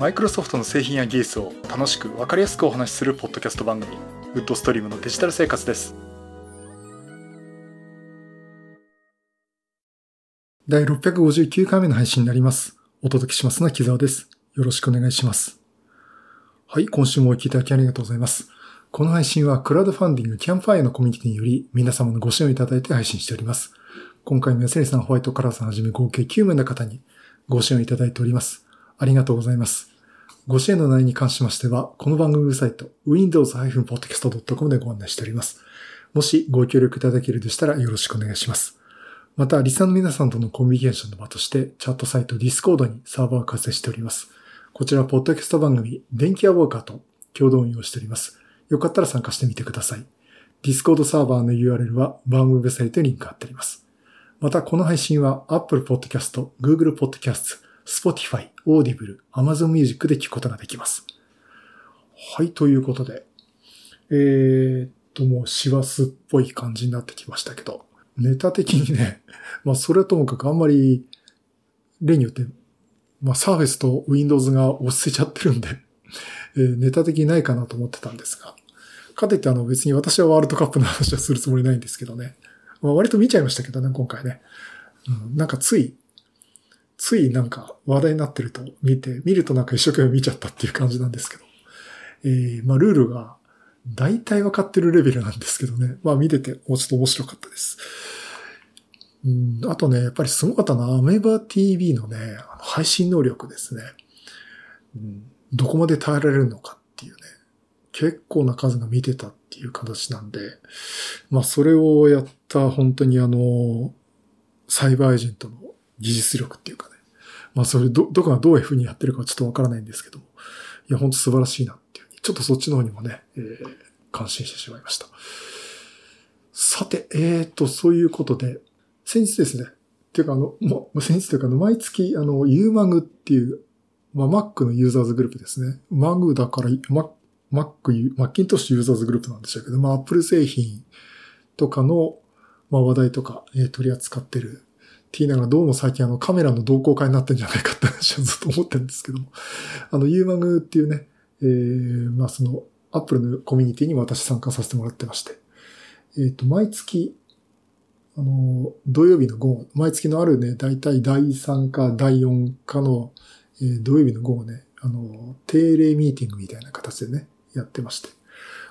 マイクロソフトの製品や技術を楽しく分かりやすくお話しするポッドキャスト番組ウッドストリームのデジタル生活です。第659回目の配信になります。お届けしますのは木澤です。よろしくお願いします。はい今週もお聞きいただきありがとうございます。この配信はクラウドファンディングキャンファイアのコミュニティにより皆様のご支援をいただいて配信しております。今回も安成さん、ホワイトカラーさんはじめ合計9名の方にご支援をいただいております。ありがとうございます。ご支援の内容に関しましては、この番組サイト、windows-podcast.com でご案内しております。もしご協力いただけるでしたらよろしくお願いします。また、リサの皆さんとのコミュニケーションの場として、チャットサイト Discord にサーバーを開設しております。こちらは、ポッドキャスト番組、電気アウォーカーと共同運用しております。よかったら参加してみてください。Discord サーバーの URL は番組ウェブサイトにリンク貼ってあります。また、この配信は Apple Podcast、Google Podcast、Spotify、Audible、Amazon Music で聞くことができます。はい、ということで。えー、っと、もう師走っぽい感じになってきましたけど、ネタ的にね、まあ、それはともかくあんまり、例によって、まあ、サーフェスと Windows が落ち着いちゃってるんで、えー、ネタ的にないかなと思ってたんですが、かといってあの別に私はワールドカップの話はするつもりないんですけどね。まあ、割と見ちゃいましたけどね、今回ね。うん、なんかつい、ついなんか話題になってると見て、見るとなんか一生懸命見ちゃったっていう感じなんですけど。えー、まあルールが大体分かってるレベルなんですけどね。まあ見ててもうちょっと面白かったです。うん、あとね、やっぱりすごかったな、アメーバ TV のね、あの配信能力ですね。うん、どこまで耐えられるのかっていうね。結構な数が見てたっていう形なんで、まあそれをやった本当にあの、サイバーエージェントの技術力っていうか。まあそれど、どこがどういう風にやってるかちょっとわからないんですけども。いや、本当素晴らしいなっていう。ちょっとそっちの方にもね、えー、感心してしまいました。さて、えーと、そういうことで、先日ですね。っていうかあの、もう、先日というかあの、毎月、あの、ユーマグっていう、まあ、Mac のユーザーズグループですね。マグだから、Mac Mac、マッキントッシュユーザーズグループなんでしょうけど、まあ、Apple 製品とかの、まあ、話題とか、えー、取り扱ってるって言いながらどうも最近あのカメラの同好会になってんじゃないかって話はずっと思ってるんですけども、あの UMAG っていうね、えー、まあその Apple のコミュニティに私参加させてもらってまして、えっ、ー、と、毎月、あの、土曜日の午後、毎月のあるね、だいたい第3か第4かの、えー、土曜日の午後ね、あの、定例ミーティングみたいな形でね、やってまして。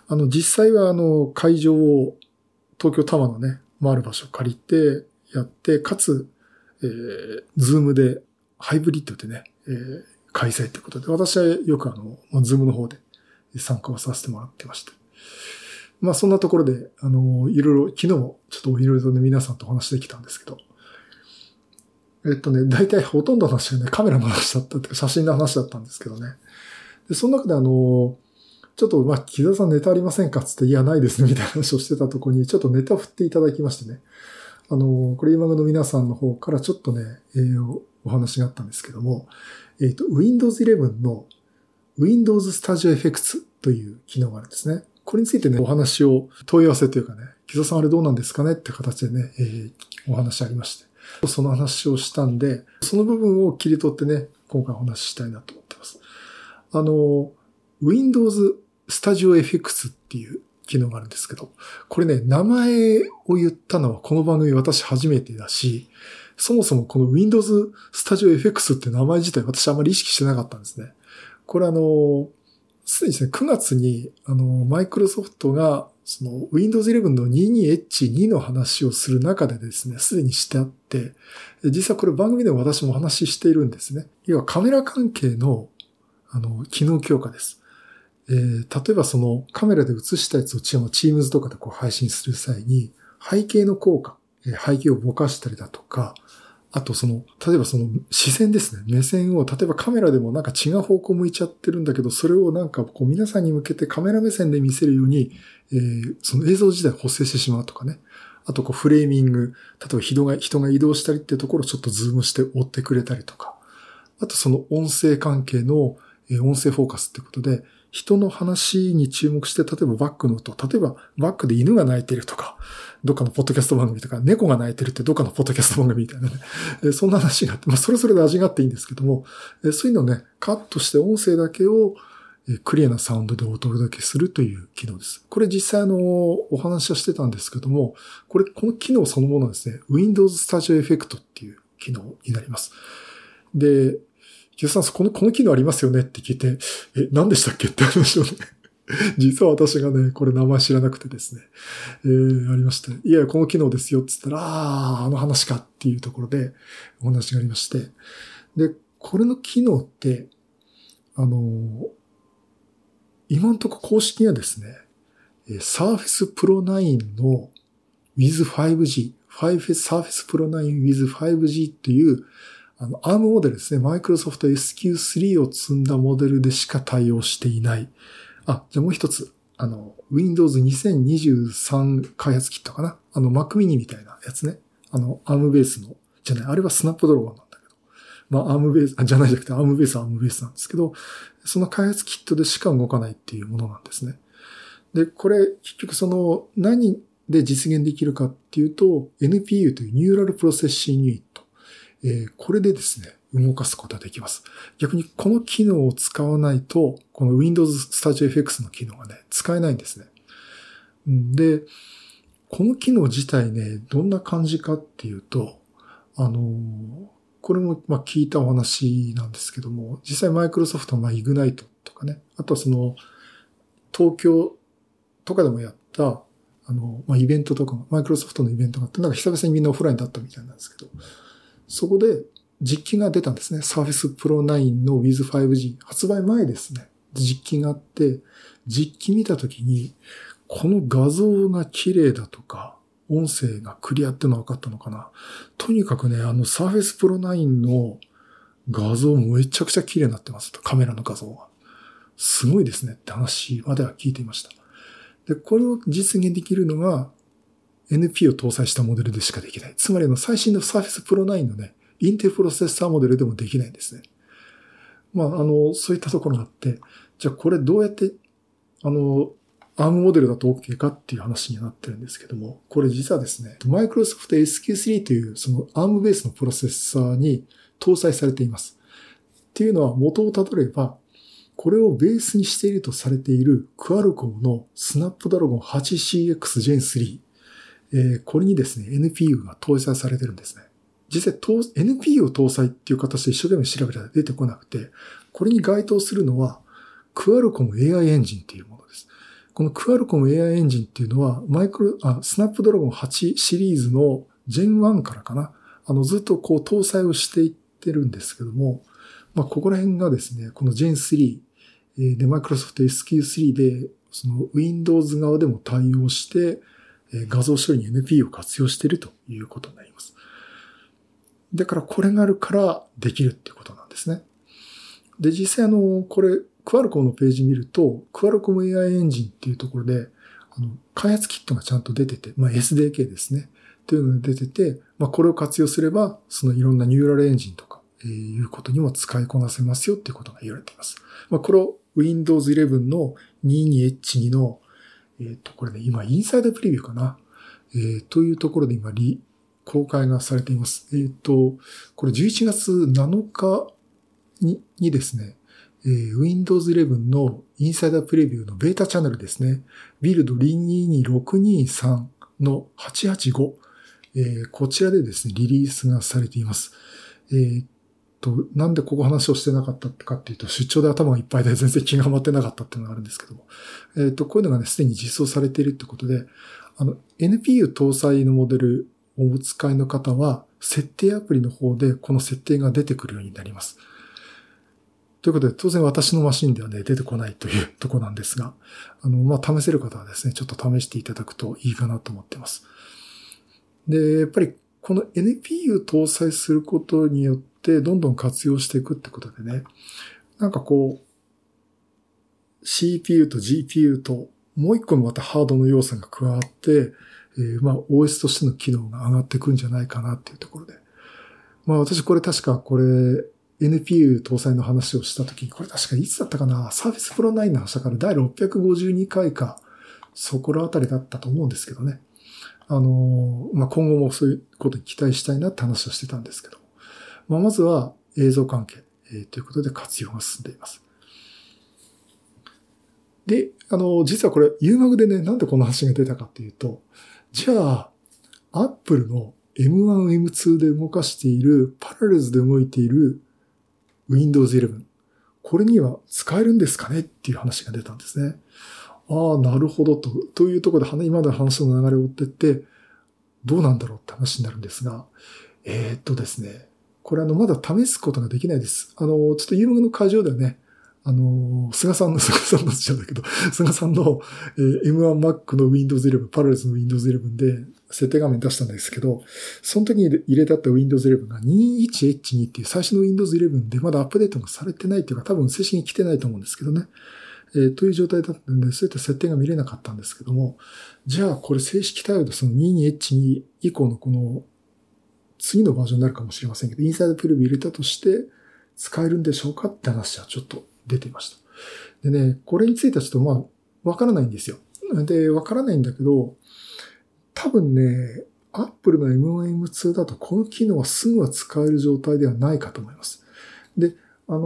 あの、実際はあの、会場を東京タワーのね、回る場所を借りてやって、かつ、えー、 Zoom でハイブリッドでね、えー、開催ってことで、私はよくあの、 Zoom の方で参加をさせてもらってまして。まあそんなところで、あの、いろいろ、昨日もちょっといろいろとね、皆さんとお話できたんですけど、えっとね、大体ほとんどの話がね、カメラの話だったっていうか、写真の話だったんですけどね。で、その中であの、ちょっと、まあ、木田さんネタありませんかつって、いや、ないですね、みたいな話をしてたとこに、ちょっとネタ振っていただきましてね。あの、これ今の皆さんの方からちょっとね、えー、お話があったんですけども、えっ、ー、と、Windows 11の Windows Studio Effects という機能があるんですね。これについてね、お話を問い合わせというかね、木田さんあれどうなんですかねって形でね、えー、お話ありまして。その話をしたんで、その部分を切り取ってね、今回お話ししたいなと思ってます。あの、Windows Studio FX っていう機能があるんですけど、これね、名前を言ったのはこの番組私初めてだし、そもそもこの Windows Studio FX って名前自体私あまり意識してなかったんですね。これあの、すでにですね、9月に、あの、マイクロソフトが、その Windows 11の 22H2 の話をする中でですね、すでにしてあって、実はこれ番組でも私もお話ししているんですね。要はカメラ関係の、あの、機能強化です。えー、例えばそのカメラで映したやつをチームズとかでこう配信する際に、背景の効果、えー、背景をぼかしたりだとか、あとその、例えばその視線ですね。目線を、例えばカメラでもなんか違う方向向いちゃってるんだけど、それをなんかこう皆さんに向けてカメラ目線で見せるように、えー、その映像自体を補正してしまうとかね。あとこうフレーミング、例えば人が、人が移動したりっていうところをちょっとズームして追ってくれたりとか。あとその音声関係のえ音声フォーカスってことで、人の話に注目して、例えばバックの音、例えばバックで犬が鳴いてるとか、どっかのポッドキャスト番組とか、猫が鳴いてるってどっかのポッドキャスト番組みたいなね。そんな話があって、まあそれぞれで味があっていいんですけども、そういうのをね、カットして音声だけをクリアなサウンドでお届けするという機能です。これ実際あの、お話はしてたんですけども、これ、この機能そのものはですね、Windows Studio Effect っていう機能になります。で、木田さん、この、この機能ありますよねって聞いて、え、何でしたっけって話をね。実は私がね、これ名前知らなくてですね、えー、ありまして、いや、この機能ですよって言ったら、ああ、あの話かっていうところでお話がありまして、で、これの機能って、あの、今んとこ公式にはですね、Surface Pro 9の with 5G、Surface Pro 9 with 5G っていう、あの、ARM モデルですね。Microsoft SQ3 を積んだモデルでしか対応していない。あ、じゃもう一つ。あの、Windows 2023開発キットかな。あの、Mac mini みたいなやつね。あの、ARM ベースの、じゃない、あれは Snapdragon なんだけど。まあ、ARM ベース、あ、じゃないじゃなくて ARM ベースは ARM ベースなんですけど、その開発キットでしか動かないっていうものなんですね。で、これ、結局その、何で実現できるかっていうと、NPU というニューラルプロセッシングユニット。え、これでですね、動かすことができます。逆にこの機能を使わないと、この Windows Studio FX の機能がね、使えないんですね。で、この機能自体ね、どんな感じかっていうと、あのこれも、ま、聞いたお話なんですけども、実際マイクロソフトの、まあ、イグナイトとかね、あとはその、東京とかでもやった、あの、ま、イベントとか、マイクロソフトのイベントがあって、なんか久々にみんなオフラインだったみたいなんですけど、そこで実機が出たんですね。Surface Pro 9の With 5G。発売前ですね。実機があって、実機見たときに、この画像が綺麗だとか、音声がクリアってのは分かったのかな。とにかくね、あの Surface Pro 9の画像めちゃくちゃ綺麗になってます。カメラの画像が。すごいですねって話までは聞いていました。で、これを実現できるのが NP を搭載したモデルでしかできない。つまりの最新の Surface Pro 9のね、インテルプロセッサーモデルでもできないんですね。まあ、あの、そういったところがあって、じゃあこれどうやって、あの、アームモデルだと OK かっていう話になってるんですけども、これ実はですね、Microsoft SQ3 というそのアームベースのプロセッサーに搭載されています。っていうのは元をたどれば、これをベースにしているとされているクアルコムのスナップドラゴン 8CX Gen 3、えー、これにですね、NPU が搭載されてるんですね。実際、NPU を搭載っていう形で一生懸命調べたら出てこなくて、これに該当するのは、クアルコム AI エンジンっていうものです。このクアルコム AI エンジンっていうのは、マイクロ、あ、スナップドラゴン8シリーズの Gen 1からかな。あの、ずっとこう搭載をしていってるんですけども、まあ、ここら辺がですね、この Gen 3、で、マイクロソフト SQ3 で、その Windows 側でも対応して、画像処理に NP を活用しているということになります。だからこれがあるからできるっていうことなんですね。で、実際あの、これ、クアルコムのページ見ると、クアルコム AI エンジンっていうところで、あの、開発キットがちゃんと出てて、まあ SDK ですね。っていうのが出てて、まあこれを活用すれば、そのいろんなニューラルエンジンとか、えー、いうことにも使いこなせますよっていうことが言われています。まあこれを Windows 11の 22H2 の、えっ、ー、と、これね、今インサイドプレビューかな？えー、というところで今リ、公開がされています。えっ、ー、と、これ11月7日ににですね、えー、Windows 11のインサイダープレビューのベータチャンネルですね。ビルド222623の885、えー、こちらでですね、リリースがされています。えー、と、なんでここ話をしてなかったかっていうと、出張で頭がいっぱいで全然気が回ってなかったっていうのがあるんですけども。えっ、ー、と、こういうのがね、すでに実装されているってことで、あの、NPU 搭載のモデルをお使いの方は、設定アプリの方でこの設定が出てくるようになります。ということで、当然私のマシンではね、出てこないというとこなんですが、あの、まあ、試せる方はですね、ちょっと試していただくといいかなと思っています。で、やっぱりこの NPU 搭載することによって、どんどん活用していくってことでね、なんかこう、CPU と GPU ともう一個のまたハードの要素が加わって、えー、まあ OS としての機能が上がっていくんじゃないかなっていうところで。まあ私これ確かこれ NPU 搭載の話をしたときに、これ確かいつだったかな？サーフィスプロ9の話だから第652回か、そこらあたりだったと思うんですけどね。あの、まあ、今後もそういうことに期待したいなって話をしてたんですけど。まあ、まずは映像関係、えー、ということで活用が進んでいます。で、あの、実はこれ、UMAG でね、なんでこの話が出たかっていうと、じゃあ、Apple の M1、M2 で動かしている、パラレルズで動いている Windows 11。これには使えるんですかねっていう話が出たんですね。ああ、なるほどと。というところで、今まで話の流れを追ってって、どうなんだろうって話になるんですが、えー、っとですね。これあの、まだ試すことができないです。あの、ちょっと UMAG の会場ではね、あの、菅さんの、菅さんのっちゃうんだけど、菅さんの、えー、M1Mac の Windows 11、パラレルズの Windows 11で設定画面出したんですけど、その時に入れてあった Windows 11が 21H2 っていう最初の Windows 11でまだアップデートがされてないっていうか多分正式に来てないと思うんですけどね。えー、という状態だったんで、そういった設定が見れなかったんですけども、じゃあこれ正式対応でその 22H2 以降のこの次のバージョンになるかもしれませんけど、インサイドプレビュー入れたとして使えるんでしょうかって話はちょっと出ていました。でね、これについてはちょっとまあ、わからないんですよ。で、わからないんだけど、多分ね、Apple の M1M2 だとこの機能はすぐは使える状態ではないかと思います。で、あの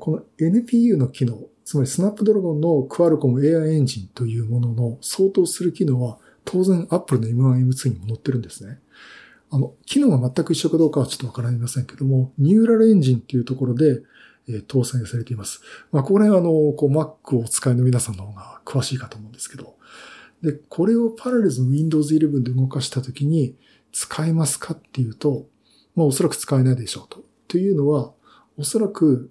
この NPU の機能、つまりスナップドラゴンのクアルコム AI エンジンというものの相当する機能は当然 Apple の M1M2 にも載ってるんですね。あの、機能が全く一緒かどうかはちょっとわからませんけども、ニューラルエンジンっていうところで、えー、搭載されています。まあ、これはあの、こう Mac をお使いの皆さんの方が詳しいかと思うんですけど、で、これをパラレルズの Windows 11で動かしたときに使えますかっていうと、まあおそらく使えないでしょうと。というのは、おそらく、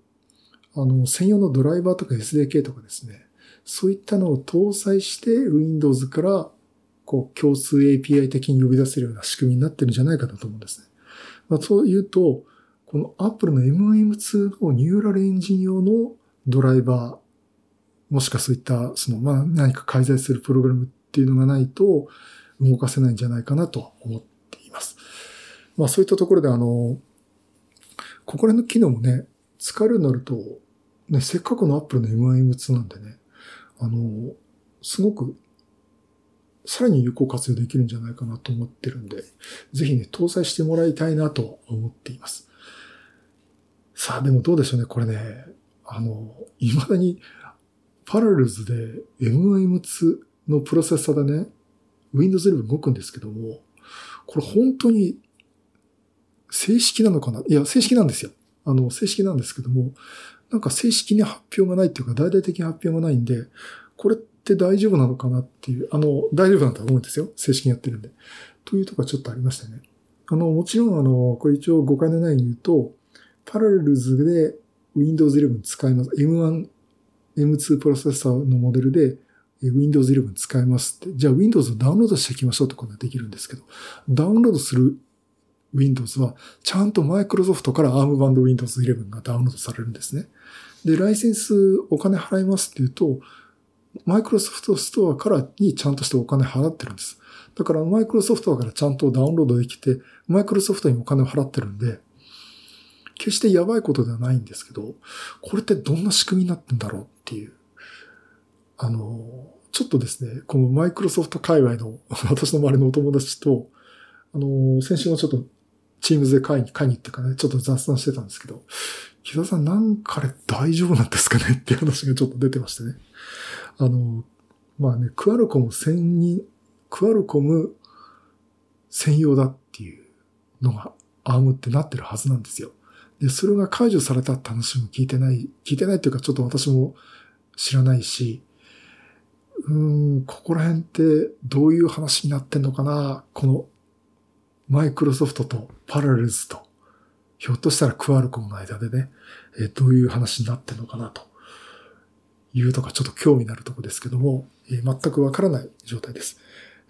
あの、専用のドライバーとか SDK とかですね、そういったのを搭載して Windows からこう共通 API 的に呼び出せるような仕組みになってるんじゃないかなと思うんですね。まあ、そう言うと、この Apple の MM2 のニューラルエンジン用のドライバー、もしかそういった、その、まあ、何か介在するプログラムっていうのがないと動かせないんじゃないかなと思っています。まあそういったところであの、ここら辺の機能もね、使えるようになると、ね、せっかくの Apple の MM2 なんでね、あの、すごく、さらに有効活用できるんじゃないかなと思ってるんで、ぜひね、搭載してもらいたいなと思っています。さあ、でもどうでしょうね、これね、あの、未だに、パラルズで MM2 のプロセッサーでね、Windows 11動くんですけども、これ本当に正式なのかな？いや、正式なんですよ。あの、正式なんですけども、なんか正式に発表がないっていうか、大々的に発表がないんで、これって大丈夫なのかなっていう、あの、大丈夫だと思うんですよ。正式にやってるんで。というところちょっとありましたね。あの、もちろんあの、これ一応誤解のないように言うと、パラレルズで Windows 11使います。M1、M2 プロセッサーのモデルで Windows 11使えますって、じゃあ Windows をダウンロードしていきましょうってことができるんですけど、ダウンロードする Windows は、ちゃんと Microsoft から ARM 版の Windows 11がダウンロードされるんですね。で、ライセンスお金払いますって言うと、Microsoft ストアからにちゃんとしてお金払ってるんです。だから Microsoft からちゃんとダウンロードできて、Microsoft にお金を払ってるんで、決してやばいことではないんですけど、これってどんな仕組みになってんだろうっていう。あの、ちょっとですね、このマイクロソフト界隈の 私の周りのお友達と、あの、先週のちょっとチームズで会議、会議っていうかね、ちょっと雑談してたんですけど、木田さんなんかあれ大丈夫なんですかねっていう話がちょっと出てましてね。あの、まあね、クアルコム専任、クアルコム専用だっていうのがアームってなってるはずなんですよ。で、それが解除されたって話も聞いてない、聞いてないっていうかちょっと私も知らないし、うん、ここら辺ってどういう話になってんのかなこのマイクロソフトとパラレルズと、ひょっとしたらクアルコムの間でね、えどういう話になってんのかなというとかちょっと興味のあるとこですけども、え全くわからない状態です。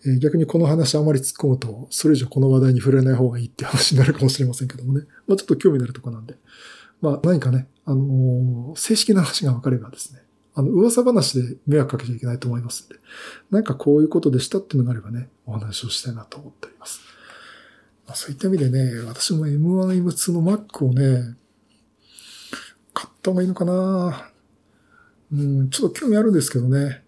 え逆にこの話あまり突っ込むと、それ以上この話題に触れない方がいいって話になるかもしれませんけどもね。まあちょっと興味のあるとこなんで。まあ何かね、あのー、正式な話がわかればですね、あの、噂話で迷惑かけちゃいけないと思いますんで、なんかこういうことでしたっていうのがあればね、お話をしたいなと思っております。まあ、そういった意味でね、私も M1、M2 の Mac をね、買った方がいいのかなうん、ちょっと興味あるんですけどね。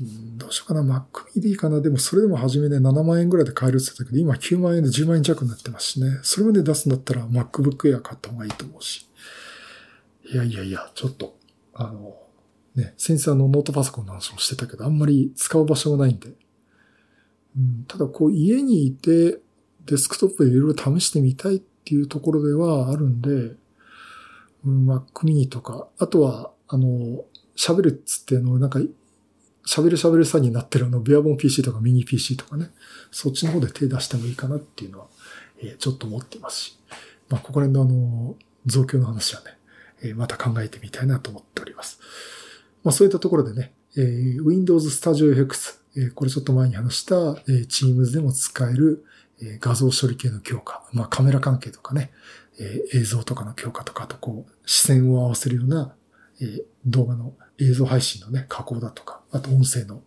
うん、どうしようかな。Mac mini でいいかな。でもそれでも初めね、7万円ぐらいで買えるって言ったけど、今9万円で10万円弱になってますしね。それまで出すんだったら MacBook Air 買った方がいいと思うし。いやいやいや、ちょっと、あの、ね、先生のノートパソコンの話もしてたけど、あんまり使う場所がないんで。うん、ただこう家にいてデスクトップでいろいろ試してみたいっていうところではあるんで、うん、Mac mini とか、あとは、あの、喋るっつっての、なんか、喋る喋るさになってるあの、ビアボン PC とかミニ PC とかね、そっちの方で手出してもいいかなっていうのは、えー、ちょっと思ってますし、まあ、ここら辺のあの、増強の話はね、えー、また考えてみたいなと思っております。まあ、そういったところでね、えー、Windows Studio FX、えー、これちょっと前に話した、えー、Teams でも使える、え、画像処理系の強化、まあ、カメラ関係とかね、え、映像とかの強化とか、とこう、視線を合わせるような、え、動画の映像配信のね、加工だとか、あと音声の、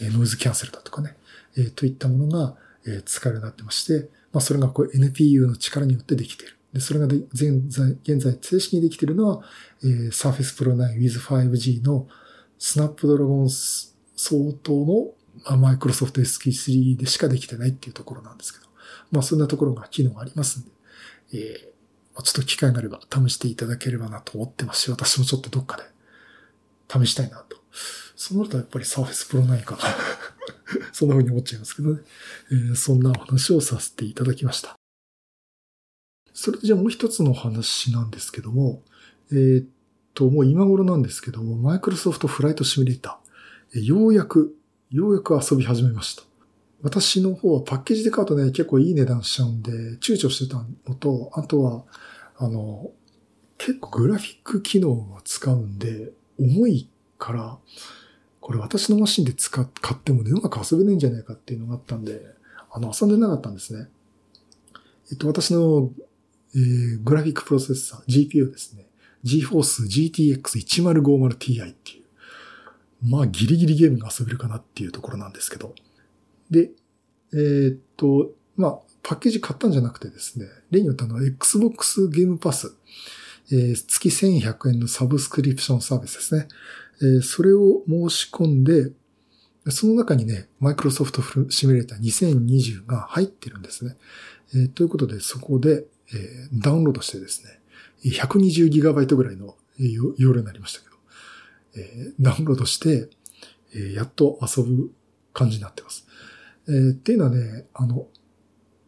え、ノイズキャンセルだとかね、え、といったものが、え、使えるようになってまして、まあ、それがこう NPU の力によってできている。で、それがで現在、現在正式にできているのは、えー、Surface Pro 9 with 5G のスナップドラゴン相当の、まあ、Microsoft SQ3 でしかできてないっていうところなんですけど、まあ、そんなところが機能がありますんで、えー、ちょっと機会があれば試していただければなと思ってますし、私もちょっとどっかで試したいなと。そうなるとやっぱり Surface Pro 9かな。そんな風に思っちゃいますけどね。えー、そんなお話をさせていただきました。それじゃあもう一つの話なんですけども、えー、っと、もう今頃なんですけども、マイクロソフトフライトシミュレーター、ようやく、ようやく遊び始めました。私の方はパッケージで買うとね、結構いい値段しちゃうんで、躊躇してたのと、あとは、あの、結構グラフィック機能を使うんで、重いから、これ私のマシンで使っ、買ってもね、うまく遊べないんじゃないかっていうのがあったんで、あの、遊んでなかったんですね。えっと、私のえー、グラフィックプロセッサー、GPU ですね。GForce GTX1050Ti っていう。まあ、ギリギリゲームが遊べるかなっていうところなんですけど。で、えー、っと、まあ、パッケージ買ったんじゃなくてですね、例によってあの、Xbox ゲームパス、えー、月1100円のサブスクリプションサービスですね。えー、それを申し込んで、その中にね、マイクロソフトシミュレーター2020が入ってるんですね。えー、ということで、そこで、え、ダウンロードしてですね、120GB ぐらいの容量になりましたけど、え、ダウンロードして、え、やっと遊ぶ感じになってます。えー、っていうのはね、あの、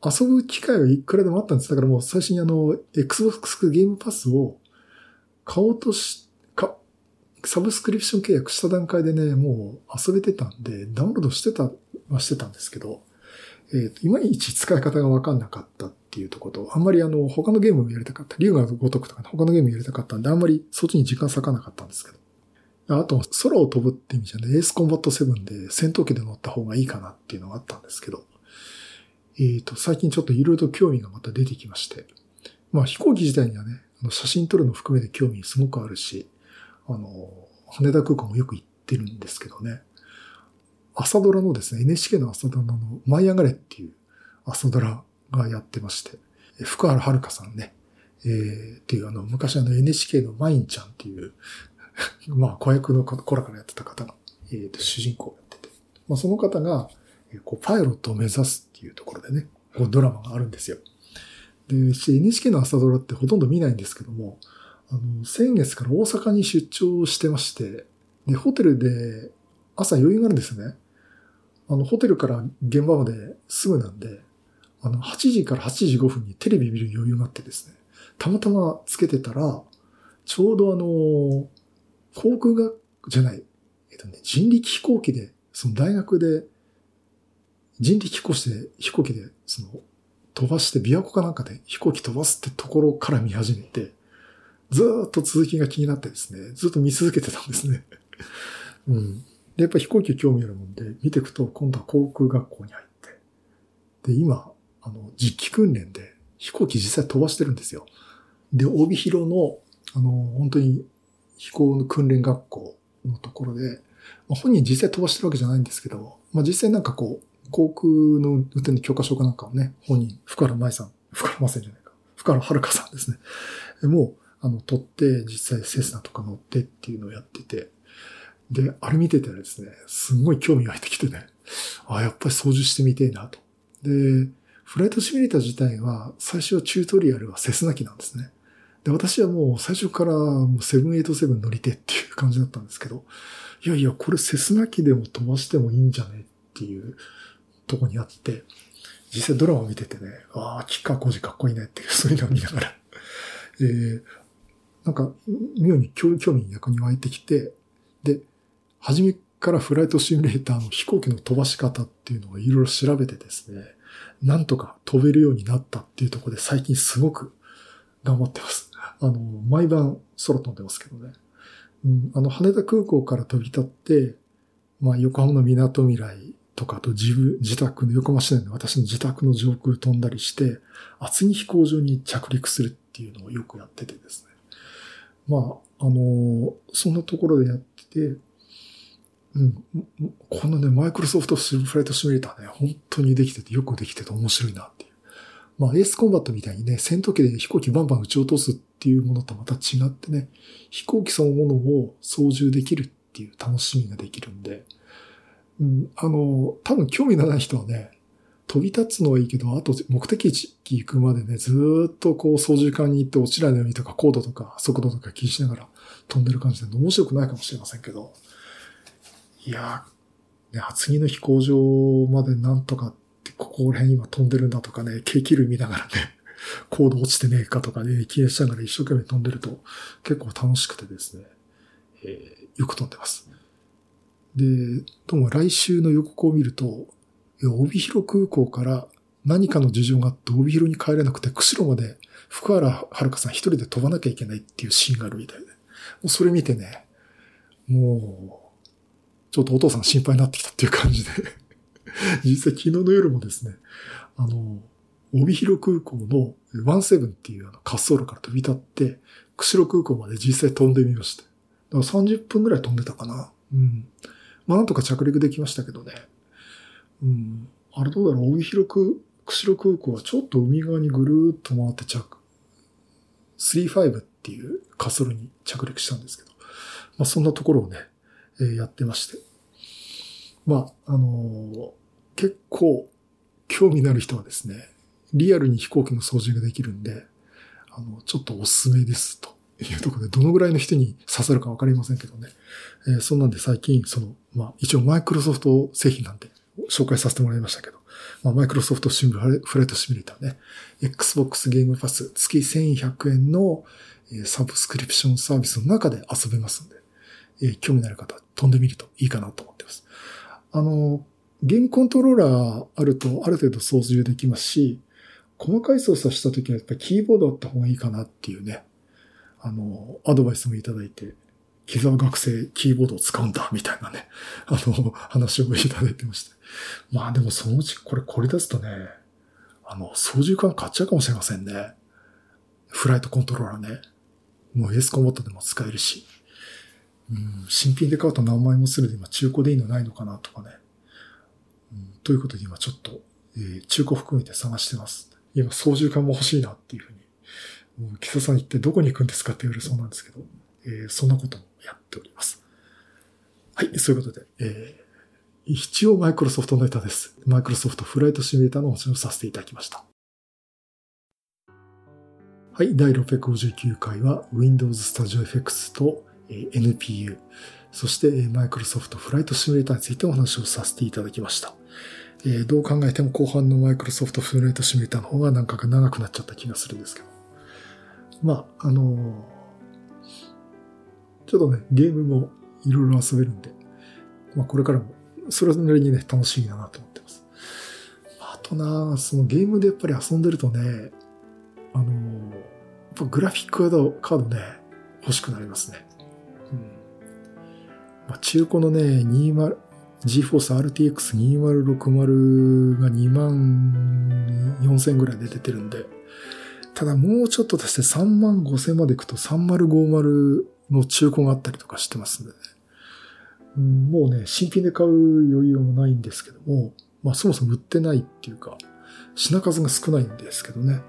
遊ぶ機会はいくらでもあったんです。だからもう最初にあの、Xbox ゲームパスを買おうとし、か、サブスクリプション契約した段階でね、もう遊べてたんで、ダウンロードしてた、はしてたんですけど、えっ、ー、と、いまいち使い方がわかんなかったっていうとこと、あんまりあの、他のゲームもやりたかった。竜が如くとか、ね、他のゲームやりたかったんで、あんまりそっちに時間割かなかったんですけど。あと、空を飛ぶって意味じゃね、エースコンバット7で戦闘機で乗った方がいいかなっていうのがあったんですけど、えっ、ー、と、最近ちょっといろいろと興味がまた出てきまして、まあ飛行機自体にはね、写真撮るの含めて興味すごくあるし、あの、羽田空港もよく行ってるんですけどね、朝ドラのですね、NHK の朝ドラの舞い上がれっていう朝ドラがやってまして、福原遥さんね、えー、っていうあの、昔あの NHK のマインちゃんっていうまあ、子役の子らからやってた方が、えー、と主人公をやってて、まあ、その方が、えー、こう、パイロットを目指すっていうところでね、こう、ドラマがあるんですよ。で、NHK の朝ドラってほとんど見ないんですけども、あの、先月から大阪に出張してまして、で、ホテルで朝余裕があるんですね。あの、ホテルから現場まですぐなんで、あの、8時から8時5分にテレビ見る余裕があってですね、たまたまつけてたら、ちょうどあの、航空学、じゃない、えっとね、人力飛行機で、その大学で、人力飛行士で、飛行機で、その、飛ばして、琵琶湖かなんかで飛行機飛ばすってところから見始めて、ずっと続きが気になってですね、ずっと見続けてたんですね。うん。で、やっぱ飛行機興味あるもんで、見ていくと、今度は航空学校に入って。で、今、あの、実機訓練で飛行機実際飛ばしてるんですよ。で、帯広の、あの、本当に飛行の訓練学校のところで、まあ、本人実際飛ばしてるわけじゃないんですけど、まあ実際なんかこう、航空の運転の許可証かなんかをね、本人、福原舞さん、福原舞さんじゃないか、福原遥さんですね。もう、あの、撮って、実際セスナとか乗ってっていうのをやってて、で、あれ見ててですね、すんごい興味が湧いてきてね、あ、やっぱり操縦してみてえなと。で、フライトシミュレーター自体は、最初はチュートリアルはセスナ機なんですね。で、私はもう最初からもう787乗りてっていう感じだったんですけど、いやいや、これセスナ機でも飛ばしてもいいんじゃねっていうとこにあって、実際ドラマを見ててね、ああ、キッカー工事かっこいいねっていう、そういうのを見ながら、えー、なんか、妙に興興味に逆に湧いてきて、で、初めからフライトシミュレーターの飛行機の飛ばし方っていうのをいろいろ調べてですね、なんとか飛べるようになったっていうところで最近すごく頑張ってます。あの、毎晩空飛んでますけどね。うん、あの、羽田空港から飛び立って、まあ、横浜の港未来とか、と自分、自宅の横浜市内の私の自宅の上空飛んだりして、厚木飛行場に着陸するっていうのをよくやっててですね。まあ、あの、そんなところでやってて、うん、このね、マイクロソフトフライトシミュレーターね、本当にできてて、よくできてて面白いなっていう。まあ、エースコンバットみたいにね、戦闘機で飛行機バンバン撃ち落とすっっていうものとまた違ってね、飛行機そのものを操縦できるっていう楽しみができるんで、うん、あの、多分興味のない人はね、飛び立つのはいいけど、あと目的地行くまでね、ずっとこう操縦桿に行って落ちないようにとか高度とか速度とか気にしながら飛んでる感じで面白くないかもしれませんけど、いやー、ね、厚木の飛行場までなんとかって、ここら辺今飛んでるんだとかね、景気類見ながらね、高度落ちてねえかとかね、気にしながら一生懸命飛んでると結構楽しくてですね、えー、よく飛んでます。で、どうも来週の予告を見ると、帯広空港から何かの事情があって帯広に帰れなくて、釧路まで福原遥さん一人で飛ばなきゃいけないっていうシーンがあるみたいで。もうそれ見てね、もう、ちょっとお父さん心配になってきたっていう感じで。実際昨日の夜もですね、あの、帯広空港の17っていうあの滑走路から飛び立って、釧路空港まで実際飛んでみました。だから30分ぐらい飛んでたかな。うん。まあなんとか着陸できましたけどね。うん。あれどうだろう、帯広空、釧路空港はちょっと海側にぐるーっと回って着、35っていう滑走路に着陸したんですけど、まあそんなところをね、えーやってまして。まあ、あのー結構興味のある人はですね、リアルに飛行機の操縦ができるんで、あの、ちょっとおすすめですというところで、どのぐらいの人に刺さるかわかりませんけどね。えーそんなんで最近、その、まあ、一応マイクロソフト製品なんで紹介させてもらいましたけど、まあ、マイクロソフトシムフライトシミュレーターね、Xbox ゲームパス月1100円のサブスクリプションサービスの中で遊べますんで、えー興味のある方飛んでみるといいかなと思ってます。あの、ゲームコントローラーあるとある程度操縦できますし、細かい操作した時はやっぱりキーボードあった方がいいかなっていうね、あの、アドバイスもいただいて、木沢学生キーボードを使うんだ、みたいなね、あの、話をいただいてまして。まあでもそのうちこれこれ出すとね、あの、操縦桿買っちゃうかもしれませんね。フライトコントローラーね。もうエスコンボットでも使えるし。うん、新品で買うと何万円もするで今中古でいいのないのかなとかね。うん、ということで今ちょっと、えー中古含めて探してます。今操縦桿も欲しいなっていうふうに。もう、木佐さん一体どこに行くんですかって言われそうなんですけど、えーそんなこともやっております。はい、そういうことで、えー一応マイクロソフトのネタです。マイクロソフトフライトシミュレーターのお話をさせていただきました。はい、第659回は Windows Studio FX とえー NPU、そしてえーマイクロソフトフライトシミュレーターについてお話をさせていただきました。えーどう考えても後半のマイクロソフトフライトシミュレーターの方がなんか長くなっちゃった気がするんですけど。まあ、あのーちょっとね、ゲームもいろいろ遊べるんで、まあこれからもそれなりにね、楽しみだなと思ってます。あとな、そのゲームでやっぱり遊んでるとね、あのーやっぱグラフィックカードカードね、欲しくなりますね。うん。まあ、中古のね、20、GForce RTX 2060が2万4000ぐらいで出てるんで、ただもうちょっと出して3万5000までいくと3050の中古があったりとかしてますんでね。うんもうね、新品で買う余裕もないんですけども、まあそもそも売ってないっていうか、品数が少ないんですけどね。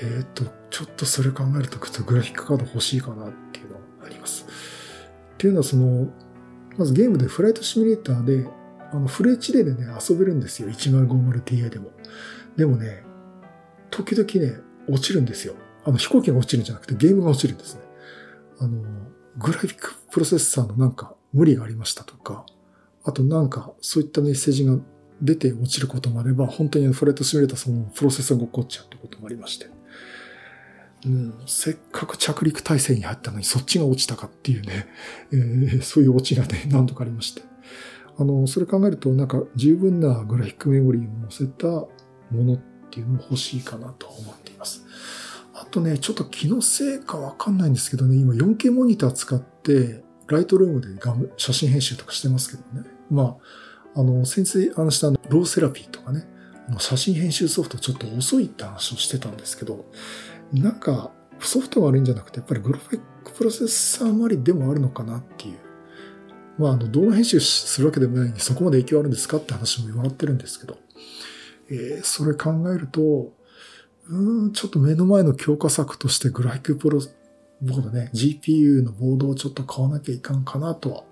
えっ、と、ちょっとそれ考えると、グラフィックカード欲しいかなっていうのはあります。っていうのは、その、まずゲームでフライトシミュレーターで、あの、フル HD でね、遊べるんですよ。1050Ti でも。でもね、時々ね、落ちるんですよ。あの、飛行機が落ちるんじゃなくて、ゲームが落ちるんですね。あの、グラフィックプロセッサーのなんか無理がありましたとか、あとなんかそういったメッセージが出て落ちることもあれば、本当にフライトシミュレーターそのプロセッサーが起こっちゃうってこともありまして。うん、せっかく着陸体制に入ったのにそっちが落ちたかっていうね、えー、そういう落ちがね、何度かありまして。あの、それ考えるとなんか十分なグラフィックメモリーを載せたものっていうのも欲しいかなと思っています。あとね、ちょっと気のせいかわかんないんですけどね、今 4K モニター使って、ライトルームで写真編集とかしてますけどね。まあ、あの、先生話したローセラピーとかね、写真編集ソフトちょっと遅いって話をしてたんですけど、なんか、ソフトが悪いんじゃなくて、やっぱりグラフィックプロセッサー周りでもあるのかなっていう。まあ、あの、動画編集するわけでもないのに、そこまで影響あるんですかって話も言われてるんですけど、えー、それ考えると、うん、ちょっと目の前の強化策としてグラフィックプロボードね、GPU のボードをちょっと買わなきゃいかんかなとは、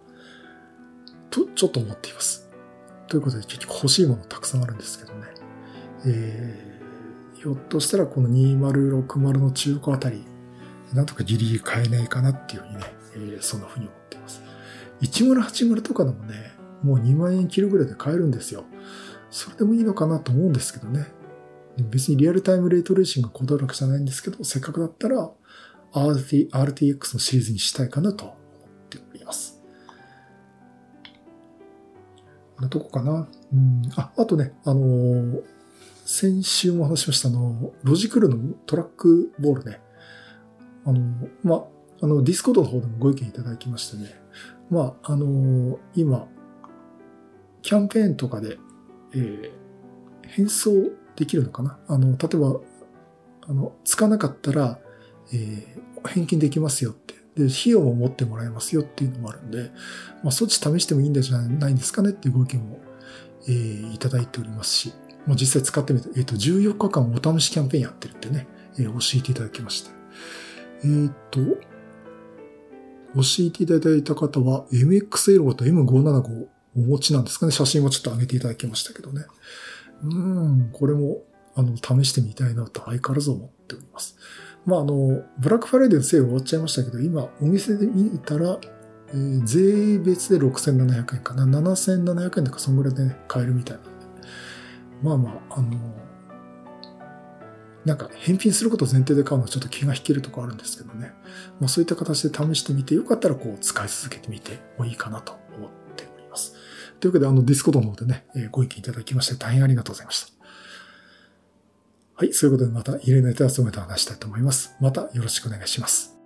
と、ちょっと思っています。ということで、結局欲しいものたくさんあるんですけどね。えーひょっとしたらこの2060の中古あたり、なんとかギリギリ買えないかなっていうふうにね、えー、そんなふうに思っています。1080とかでもね、もう2万円切るぐらいで買えるんですよ。それでもいいのかなと思うんですけどね。別にリアルタイムレートレーシングがこだわるわけじゃないんですけど、せっかくだったら RT RTX のシリーズにしたいかなと思っております。こんなとこかな。うん、あ、あとね、あのー先週も話しましたあの、ロジクールのトラックボールね。あの、まあ、あの、 Discord の方でもご意見いただきましてね。まあ、の、今、キャンペーンとかで、えー、返送できるのかな？あの、例えば、あの、つかなかったら、えー、返金できますよって。で、費用も持ってもらえますよっていうのもあるんで、まあ、そっち試してもいいんじゃないんですかねっていうご意見も、えー、いただいておりますし、もう実際使ってみて、えっ、ー、と、14日間お試しキャンペーンやってるってね、えー、教えていただきました。えっ、ー、と、教えていただいた方は MXL と M575 お持ちなんですかね。写真もちょっと上げていただきましたけどね。うん、これも、あの、試してみたいなと相変わらず思っております。まあ、あの、ブラックフライデーのセール終わっちゃいましたけど、今、お店で見たら、えー、税別で6700円かな。7700円とかそんぐらいでね、買えるみたいなまあまあ、あの、なんか返品することを前提で買うのはちょっと気が引けるとこあるんですけどね。まあそういった形で試してみて、よかったらこう使い続けてみてもいいかなと思っております。というわけで、あの Discord の方でね、ご意見いただきまして大変ありがとうございました。はい、そういうことでまたいろいろネタ集めて話したいと思います。またよろしくお願いします。